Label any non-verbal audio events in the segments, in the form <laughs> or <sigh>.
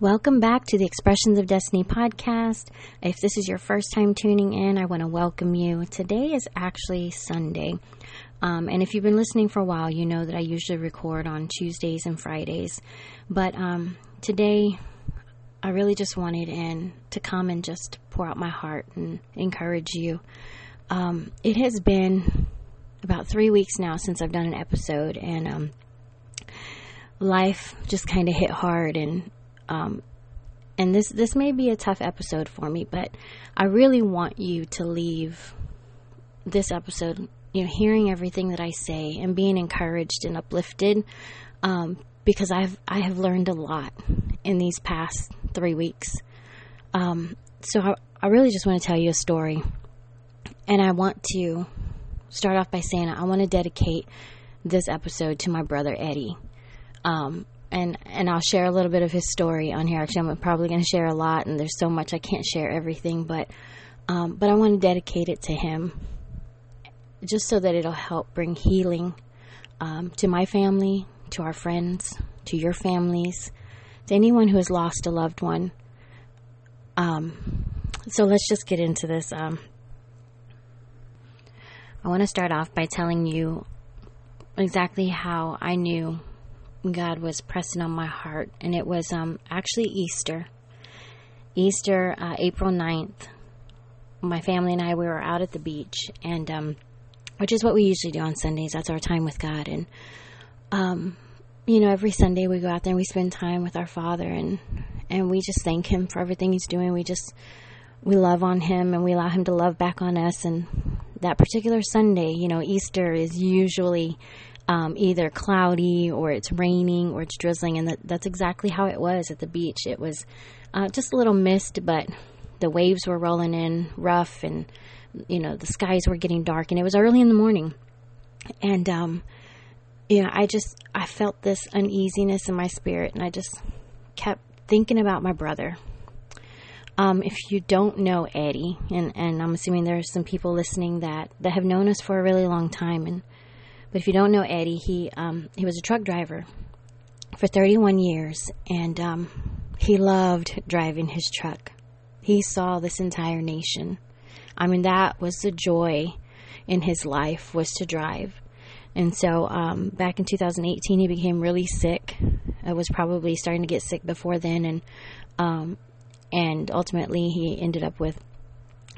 Welcome back to the Expressions of Destiny podcast. If this is your first time tuning in, I want to welcome you. Today is actually Sunday. Um, and if you've been listening for a while, you know that I usually record on Tuesdays and Fridays. But um, today, I really just wanted in to come and just pour out my heart and encourage you. Um, it has been about three weeks now since I've done an episode, and um, life just kind of hit hard and um, and this this may be a tough episode for me, but I really want you to leave this episode, you know, hearing everything that I say and being encouraged and uplifted, um, because I've I have learned a lot in these past three weeks. Um, so I, I really just want to tell you a story, and I want to start off by saying I want to dedicate this episode to my brother Eddie. Um, and and I'll share a little bit of his story on here. Actually, I'm probably going to share a lot, and there's so much I can't share everything, but um, but I want to dedicate it to him, just so that it'll help bring healing um, to my family, to our friends, to your families, to anyone who has lost a loved one. Um, so let's just get into this. Um, I want to start off by telling you exactly how I knew God was pressing on my heart, and it was um, actually Easter. Easter, uh, April 9th. My family and I, we were out at the beach, and um, which is what we usually do on Sundays. That's our time with God. And, um, you know, every Sunday we go out there and we spend time with our Father, and, and we just thank Him for everything He's doing. We just, we love on Him, and we allow Him to love back on us. And that particular Sunday, you know, Easter is usually um, either cloudy or it's raining or it's drizzling, and that, that's exactly how it was at the beach. It was uh, just a little mist, but the waves were rolling in rough, and you know the skies were getting dark, and it was early in the morning, and um, yeah, I just I felt this uneasiness in my spirit, and I just kept thinking about my brother. Um, if you don't know Eddie, and, and I'm assuming there's some people listening that, that have known us for a really long time, and but if you don't know Eddie, he um, he was a truck driver for 31 years, and um, he loved driving his truck. He saw this entire nation. I mean, that was the joy in his life was to drive. And so, um, back in 2018, he became really sick. I was probably starting to get sick before then, and um, and ultimately he ended up with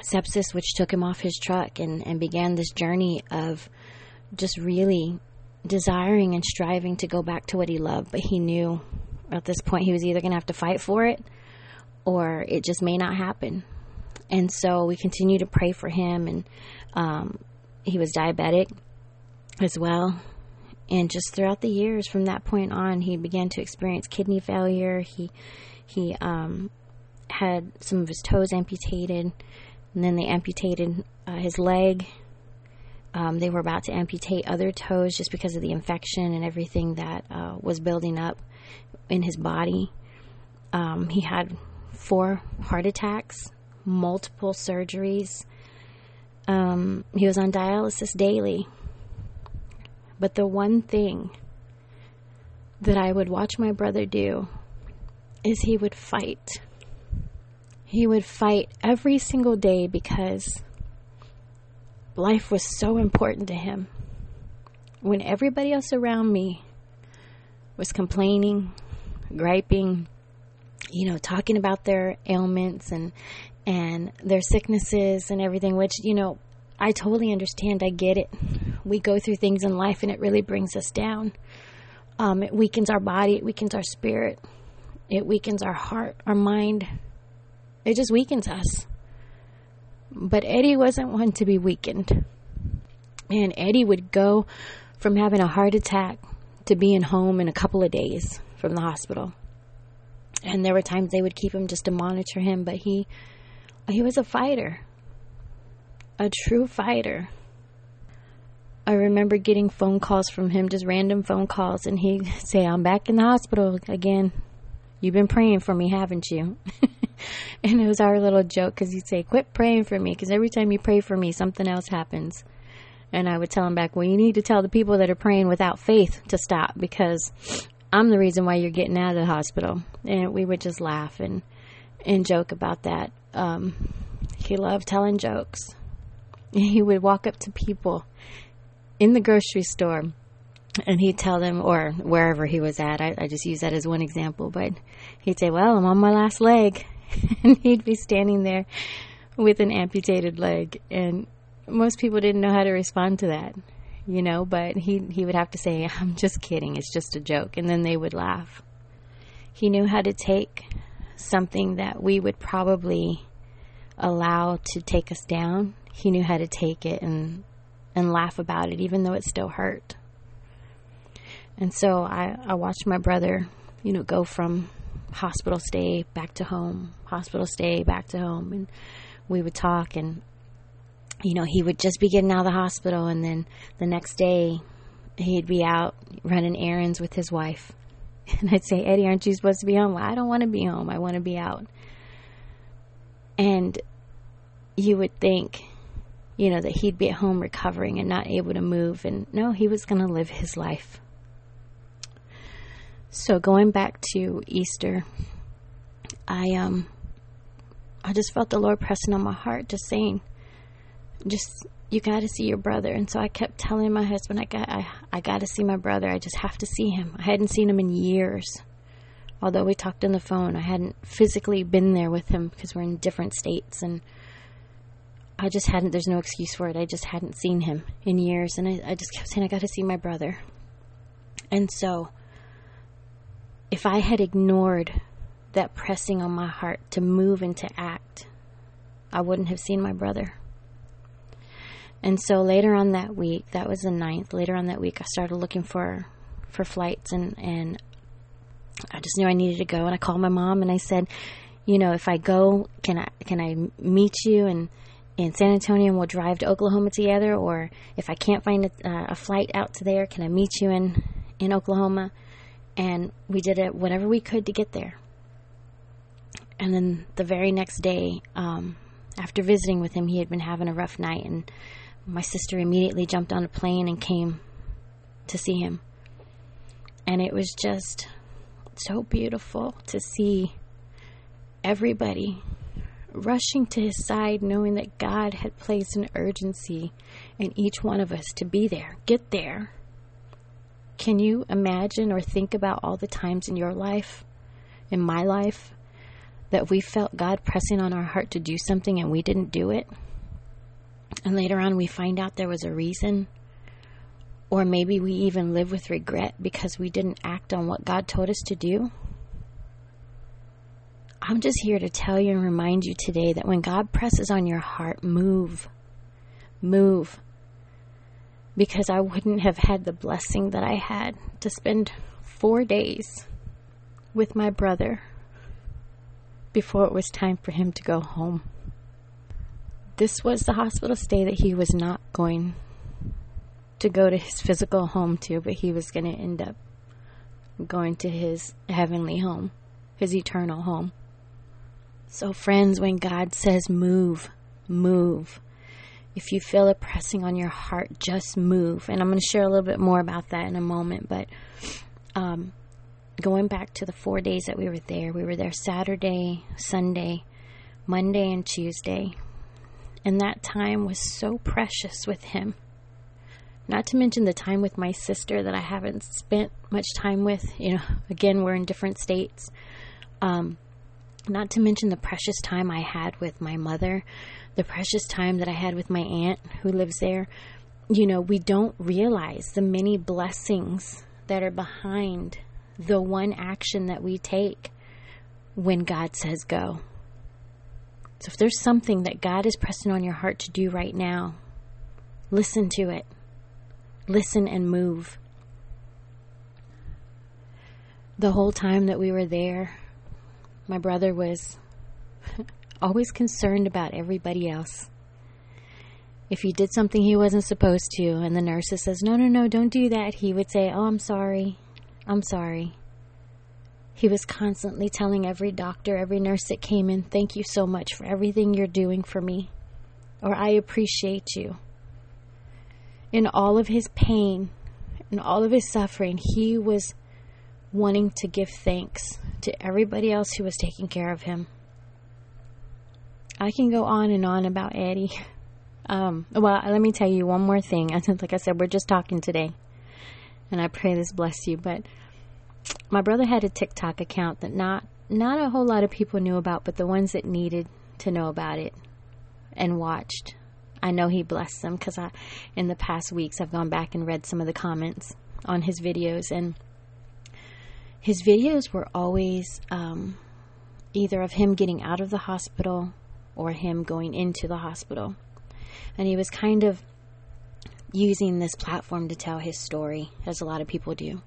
sepsis, which took him off his truck and and began this journey of just really desiring and striving to go back to what he loved, but he knew at this point he was either going to have to fight for it or it just may not happen. And so we continue to pray for him, and um, he was diabetic as well. And just throughout the years from that point on, he began to experience kidney failure. He he um, had some of his toes amputated, and then they amputated uh, his leg um, they were about to amputate other toes just because of the infection and everything that uh, was building up in his body. Um, he had four heart attacks, multiple surgeries. Um, he was on dialysis daily. But the one thing that I would watch my brother do is he would fight. He would fight every single day because life was so important to him. When everybody else around me was complaining, griping, you know, talking about their ailments and and their sicknesses and everything, which, you know, I totally understand. I get it. We go through things in life and it really brings us down. Um, it weakens our body, it weakens our spirit, it weakens our heart, our mind. It just weakens us. But Eddie wasn't one to be weakened. And Eddie would go from having a heart attack to being home in a couple of days from the hospital. And there were times they would keep him just to monitor him, but he he was a fighter. A true fighter. I remember getting phone calls from him, just random phone calls, and he'd say, I'm back in the hospital again. You've been praying for me, haven't you? <laughs> and it was our little joke because he'd say, Quit praying for me because every time you pray for me, something else happens. And I would tell him back, Well, you need to tell the people that are praying without faith to stop because I'm the reason why you're getting out of the hospital. And we would just laugh and, and joke about that. Um, he loved telling jokes. <laughs> He would walk up to people in the grocery store and he'd tell them, or wherever he was at, I, I just use that as one example, but he'd say, Well, I'm on my last leg. <laughs> and he'd be standing there with an amputated leg. And most people didn't know how to respond to that, you know, but he, he would have to say, <laughs> I'm just kidding, it's just a joke. And then they would laugh. He knew how to take something that we would probably allow to take us down. He knew how to take it and and laugh about it, even though it still hurt. And so I, I watched my brother, you know, go from hospital stay back to home, hospital stay back to home, and we would talk and you know, he would just be getting out of the hospital, and then the next day he'd be out running errands with his wife. <laughs> And I'd say, Eddie, aren't you supposed to be home? Well, I don't want to be home. I want to be out. And you would think, you know, that he'd be at home recovering and not able to move. And no, he was going to live his life. So going back to Easter, I um I just felt the Lord pressing on my heart, just saying, just you got to see your brother. And so I kept telling my husband, I got, I, I got to see my brother. I just have to see him. I hadn't seen him in years. Although we talked on the phone, I hadn't physically been there with him because we're in different states. And I just hadn't, there's no excuse for it. I just hadn't seen him in years. And I, I just kept saying, I got to see my brother. And so if I had ignored that pressing on my heart to move and to act, I wouldn't have seen my brother. And so later on that week, that was the ninth, later on that week, I started looking for for flights and, and I just knew I needed to go. And I called my mom and I said, you know, if I go, can I, can I meet you in, in San Antonio and we'll drive to Oklahoma together? Or if I can't find a, uh, a flight out to there, can I meet you in, in Oklahoma? And we did it whatever we could to get there. And then the very next day, um, after visiting with him, he had been having a rough night and my sister immediately jumped on a plane and came to see him. And it was just so beautiful to see everybody rushing to his side, knowing that God had placed an urgency in each one of us to be there, get there. Can you imagine or think about all the times in your life, in my life, that we felt God pressing on our heart to do something and we didn't do it? and later on we find out there was a reason, or maybe we even live with regret because we didn't act on what God told us to do. I'm just here to tell you and remind you today that when God presses on your heart, move. Move. Because I wouldn't have had the blessing that I had to spend four days with my brother before it was time for him to go home this was the hospital stay that he was not going to go to his physical home to, but he was going to end up going to his heavenly home, his eternal home. So, friends, when God says move, move. If you feel it pressing on your heart, just move. And I'm going to share a little bit more about that in a moment. But um, going back to the four days that we were there, we were there Saturday, Sunday, Monday, and Tuesday. And that time was so precious with him. Not to mention the time with my sister that I haven't spent much time with. You know, <laughs> again, we're in different states. Um, not to mention the precious time I had with my mother, the precious time that I had with my aunt who lives there. You know, we don't realize the many blessings that are behind the one action that we take when God says go. So if there's something that God is pressing on your heart to do right now, listen to it. Listen and move. The whole time that we were there, my brother was always concerned about everybody else. If he did something he wasn't supposed to, and the nurse says, No, no, no, don't do that, he would say, Oh, I'm sorry. I'm sorry. He was constantly telling every doctor, every nurse that came in, Thank you so much for everything you're doing for me, or I appreciate you. In all of his pain in all of his suffering, he was wanting to give thanks to everybody else who was taking care of him. I can go on and on about Eddie. <laughs> Um, well, let me tell you one more thing. <laughs> Like I said, we're just talking today, and I pray this bless you. But my brother had a TikTok account that not not a whole lot of people knew about, but the ones that needed to know about it and watched. I know he blessed them because I, in the past weeks, I've gone back and read some of the comments on his videos, and his videos were always um, either of him getting out of the hospital or him going into the hospital. And he was kind of using this platform to tell his story, as a lot of people do.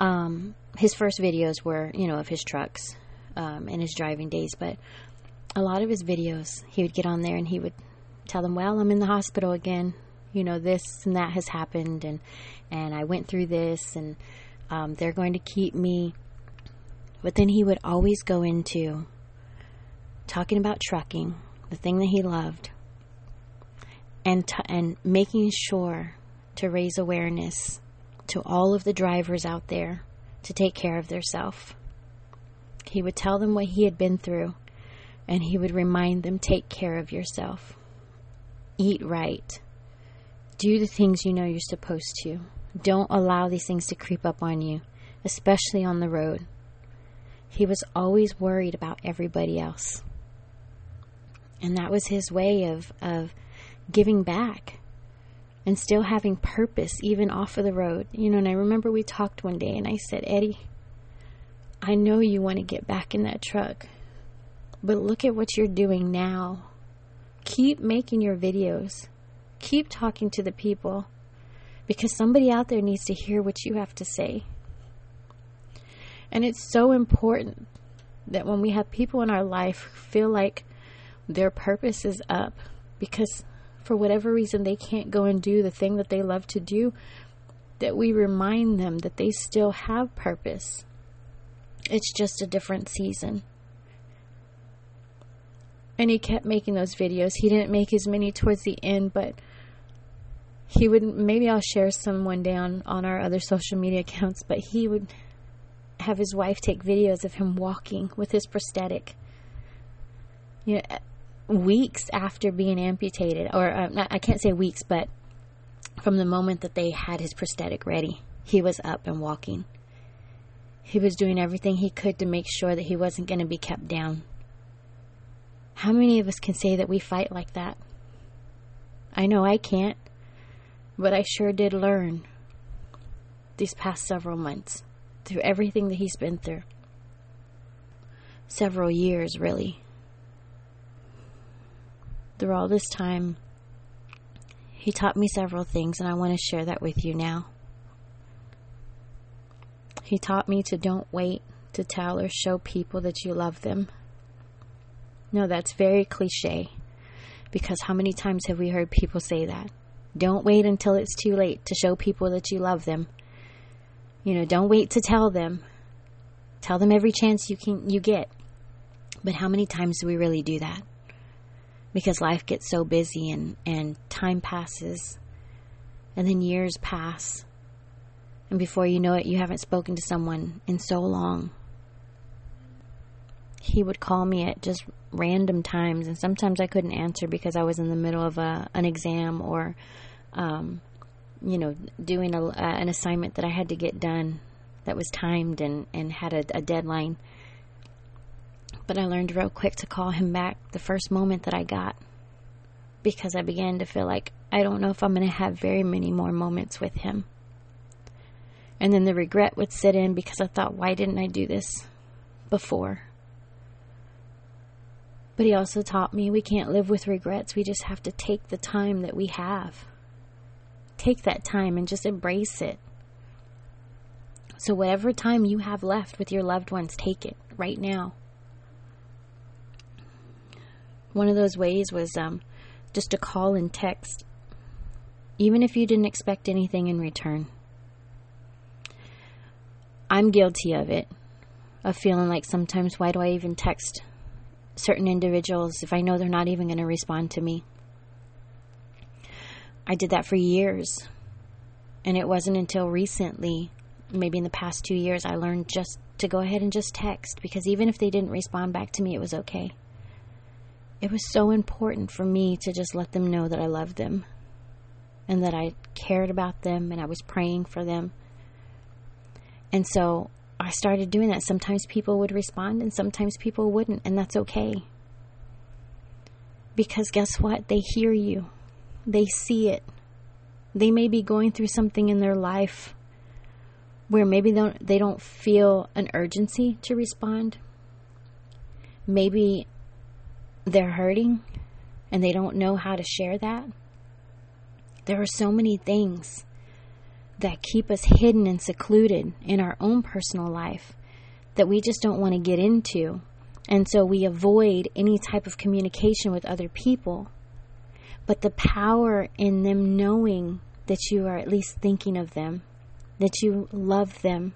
Um, his first videos were, you know, of his trucks um, and his driving days, but a lot of his videos, he would get on there and he would tell them, "Well, I'm in the hospital again. You know, this and that has happened, and and I went through this, and um, they're going to keep me." But then he would always go into talking about trucking, the thing that he loved, and t- and making sure to raise awareness to all of the drivers out there to take care of themselves. He would tell them what he had been through, and he would remind them take care of yourself. Eat right. Do the things you know you're supposed to. Don't allow these things to creep up on you, especially on the road. He was always worried about everybody else. And that was his way of, of giving back and still having purpose even off of the road. You know, and I remember we talked one day and I said, Eddie, I know you want to get back in that truck, but look at what you're doing now. Keep making your videos. Keep talking to the people because somebody out there needs to hear what you have to say. And it's so important that when we have people in our life feel like their purpose is up because for whatever reason they can't go and do the thing that they love to do, that we remind them that they still have purpose. It's just a different season. And he kept making those videos. He didn't make as many towards the end, but he would maybe I'll share some one day on, on our other social media accounts, but he would have his wife take videos of him walking with his prosthetic. You know, weeks after being amputated, or uh, not, I can't say weeks, but from the moment that they had his prosthetic ready, he was up and walking. He was doing everything he could to make sure that he wasn't going to be kept down. How many of us can say that we fight like that? I know I can't, but I sure did learn these past several months through everything that he's been through. Several years, really through all this time, he taught me several things, and I want to share that with you now. He taught me to don't wait to tell or show people that you love them. No, that's very cliche. Because how many times have we heard people say that? Don't wait until it's too late to show people that you love them. You know, don't wait to tell them. Tell them every chance you can you get. But how many times do we really do that? Because life gets so busy and, and time passes and then years pass. And before you know it, you haven't spoken to someone in so long. He would call me at just random times, and sometimes I couldn't answer because I was in the middle of a, an exam or, um, you know, doing a, uh, an assignment that I had to get done that was timed and, and had a, a deadline. But I learned real quick to call him back the first moment that I got because I began to feel like I don't know if I'm going to have very many more moments with him. And then the regret would sit in because I thought, why didn't I do this before? But he also taught me we can't live with regrets. We just have to take the time that we have. Take that time and just embrace it. So, whatever time you have left with your loved ones, take it right now. One of those ways was um, just to call and text, even if you didn't expect anything in return. I'm guilty of it, of feeling like sometimes, why do I even text certain individuals if I know they're not even going to respond to me? I did that for years. And it wasn't until recently maybe in the past two years, I learned just to go ahead and just text because even if they didn't respond back to me, it was okay. It was so important for me to just let them know that I loved them and that I cared about them and I was praying for them. And so I started doing that. Sometimes people would respond and sometimes people wouldn't, and that's okay. Because guess what? They hear you, they see it. They may be going through something in their life where maybe they don't, they don't feel an urgency to respond. Maybe they're hurting and they don't know how to share that. There are so many things that keep us hidden and secluded in our own personal life that we just don't want to get into. And so we avoid any type of communication with other people. But the power in them knowing that you are at least thinking of them, that you love them,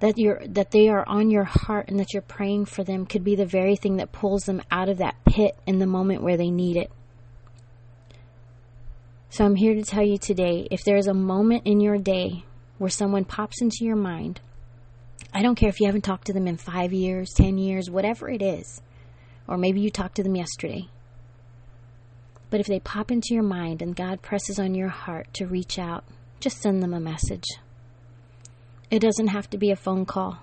that you're that they are on your heart and that you're praying for them could be the very thing that pulls them out of that pit in the moment where they need it. So I'm here to tell you today if there's a moment in your day where someone pops into your mind, I don't care if you haven't talked to them in five years, 10 years, whatever it is, or maybe you talked to them yesterday. But if they pop into your mind and God presses on your heart to reach out, just send them a message. It doesn't have to be a phone call.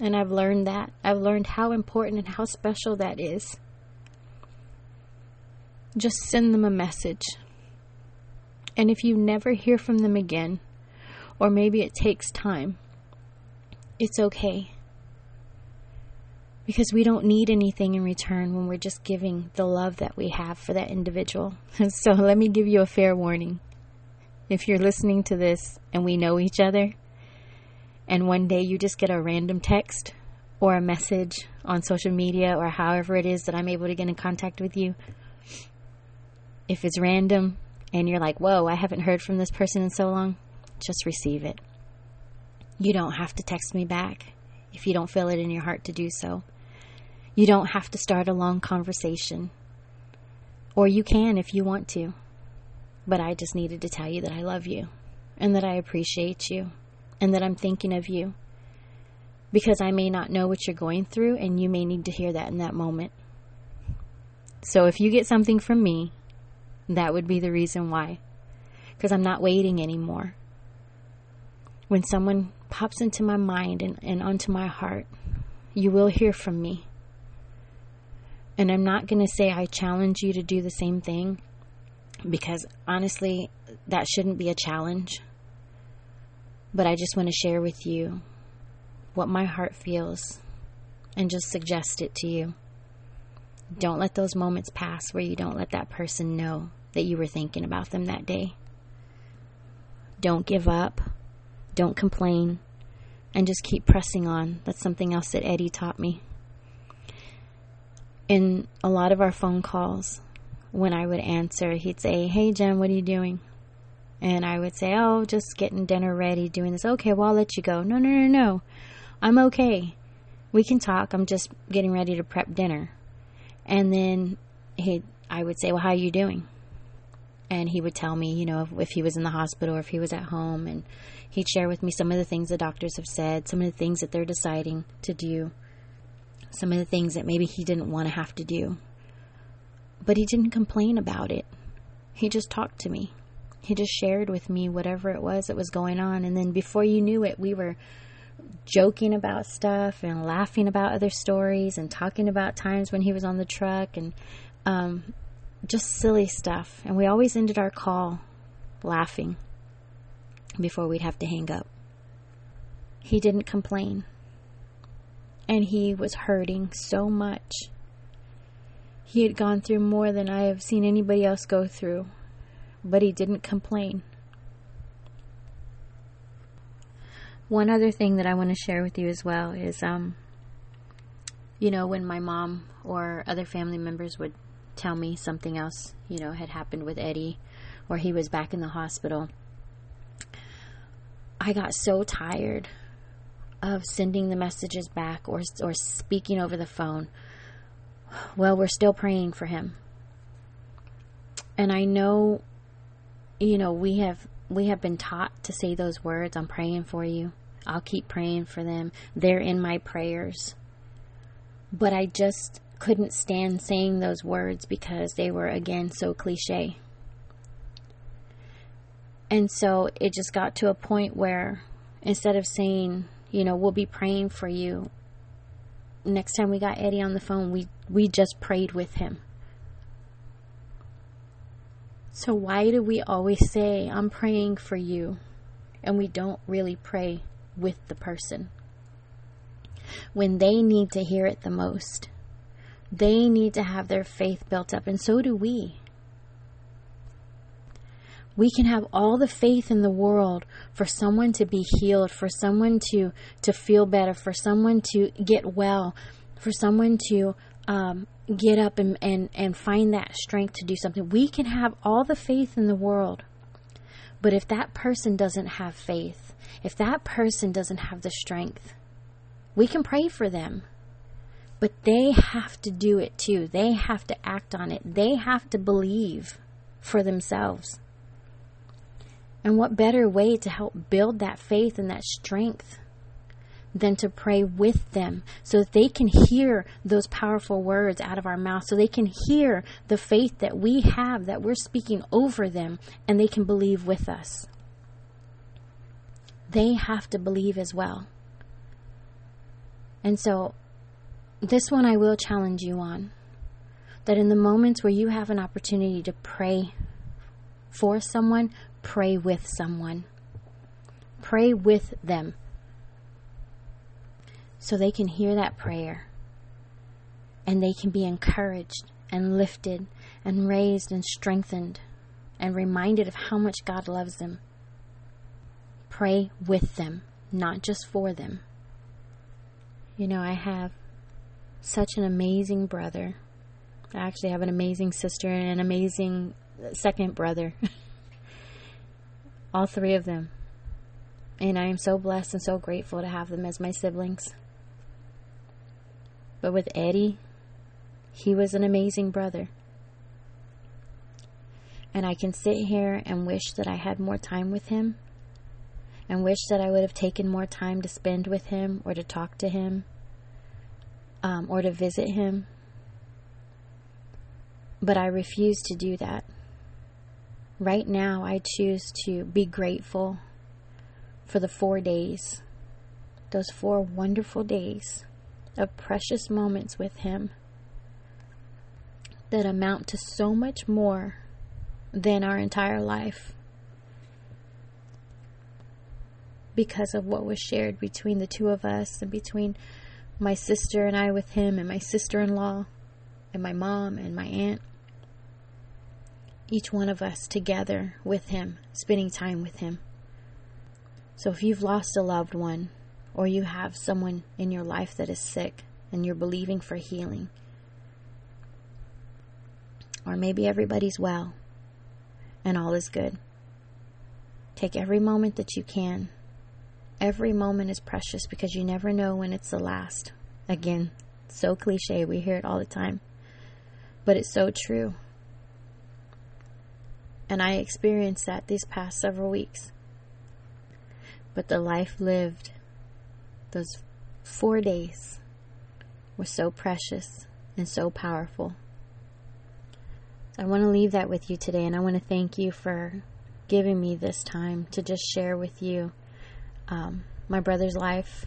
And I've learned that. I've learned how important and how special that is. Just send them a message. And if you never hear from them again, or maybe it takes time, it's okay. Because we don't need anything in return when we're just giving the love that we have for that individual. <laughs> so let me give you a fair warning. If you're listening to this and we know each other, and one day you just get a random text or a message on social media or however it is that I'm able to get in contact with you, if it's random, and you're like, whoa, I haven't heard from this person in so long, just receive it. You don't have to text me back if you don't feel it in your heart to do so. You don't have to start a long conversation. Or you can if you want to. But I just needed to tell you that I love you and that I appreciate you and that I'm thinking of you. Because I may not know what you're going through and you may need to hear that in that moment. So if you get something from me that would be the reason why. Because I'm not waiting anymore. When someone pops into my mind and, and onto my heart, you will hear from me. And I'm not going to say I challenge you to do the same thing because honestly, that shouldn't be a challenge. But I just want to share with you what my heart feels and just suggest it to you. Don't let those moments pass where you don't let that person know that you were thinking about them that day. Don't give up. Don't complain. And just keep pressing on. That's something else that Eddie taught me. In a lot of our phone calls, when I would answer, he'd say, Hey, Jen, what are you doing? And I would say, Oh, just getting dinner ready, doing this. Okay, well, I'll let you go. No, no, no, no. I'm okay. We can talk. I'm just getting ready to prep dinner. And then he, I would say, Well, how are you doing? and he would tell me, you know, if, if, he was in the hospital or if he was at home, and he'd share with me some of the things the doctors have said, some of the things that they're deciding to do, some of the things that maybe he didn't want to have to do. But he didn't complain about it. He just talked to me. He just shared with me whatever it was that was going on, and then before you knew it, we were joking about stuff and laughing about other stories and talking about times when he was on the truck and um, just silly stuff. And we always ended our call laughing before we'd have to hang up. He didn't complain. And he was hurting so much. He had gone through more than I have seen anybody else go through, but he didn't complain. One other thing that I want to share with you as well is um you know when my mom or other family members would tell me something else, you know, had happened with Eddie or he was back in the hospital. I got so tired of sending the messages back or or speaking over the phone. Well, we're still praying for him. And I know you know, we have we have been taught to say those words I'm praying for you. I'll keep praying for them. They're in my prayers. But I just couldn't stand saying those words because they were, again, so cliche. And so it just got to a point where instead of saying, you know, we'll be praying for you, next time we got Eddie on the phone, we, we just prayed with him. So, why do we always say, I'm praying for you, and we don't really pray with the person? When they need to hear it the most, they need to have their faith built up, and so do we. We can have all the faith in the world for someone to be healed, for someone to, to feel better, for someone to get well, for someone to um, get up and, and, and find that strength to do something. We can have all the faith in the world. But if that person doesn't have faith, if that person doesn't have the strength, we can pray for them. But they have to do it too. They have to act on it. They have to believe for themselves. And what better way to help build that faith and that strength than to pray with them so that they can hear those powerful words out of our mouth, so they can hear the faith that we have, that we're speaking over them, and they can believe with us. They have to believe as well. And so, this one I will challenge you on that in the moments where you have an opportunity to pray for someone, pray with someone. Pray with them so they can hear that prayer and they can be encouraged and lifted and raised and strengthened and reminded of how much God loves them. Pray with them, not just for them. You know, I have such an amazing brother. I actually have an amazing sister and an amazing second brother. <laughs> All three of them. And I am so blessed and so grateful to have them as my siblings. But with Eddie, he was an amazing brother. And I can sit here and wish that I had more time with him, and wish that I would have taken more time to spend with him, or to talk to him, um, or to visit him. But I refuse to do that. Right now, I choose to be grateful for the four days, those four wonderful days of precious moments with Him that amount to so much more than our entire life because of what was shared between the two of us and between my sister and I with him and my sister in law and my mom and my aunt. Each one of us together with him, spending time with him. So if you've lost a loved one, or you have someone in your life that is sick and you're believing for healing. Or maybe everybody's well and all is good. Take every moment that you can. Every moment is precious because you never know when it's the last. Again, so cliche, we hear it all the time. But it's so true. And I experienced that these past several weeks. But the life lived those four days were so precious and so powerful. So I want to leave that with you today, and I want to thank you for giving me this time to just share with you um, my brother's life.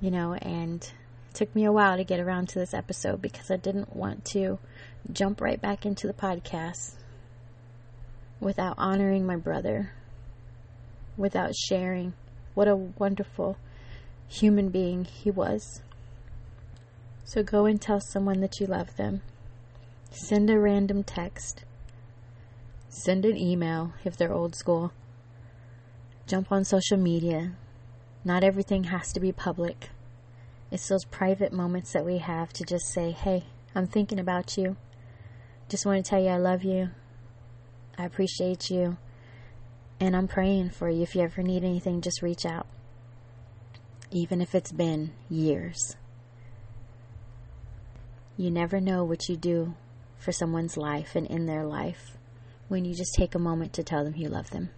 You know, and it took me a while to get around to this episode because I didn't want to jump right back into the podcast without honoring my brother, without sharing what a wonderful human being he was. So go and tell someone that you love them. Send a random text. Send an email if they're old school. Jump on social media. Not everything has to be public. It's those private moments that we have to just say, hey, I'm thinking about you. Just want to tell you I love you. I appreciate you. And I'm praying for you. If you ever need anything, just reach out even if it's been years. You never know what you do for someone's life and in their life when you just take a moment to tell them you love them.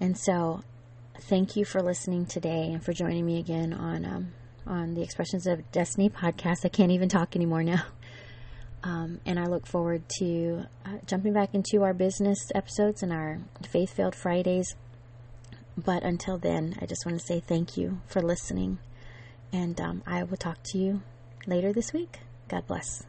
And so, thank you for listening today and for joining me again on um, on the Expressions of Destiny podcast. I can't even talk anymore now. <laughs> Um, and I look forward to uh, jumping back into our business episodes and our faith filled Fridays. But until then, I just want to say thank you for listening. And um, I will talk to you later this week. God bless.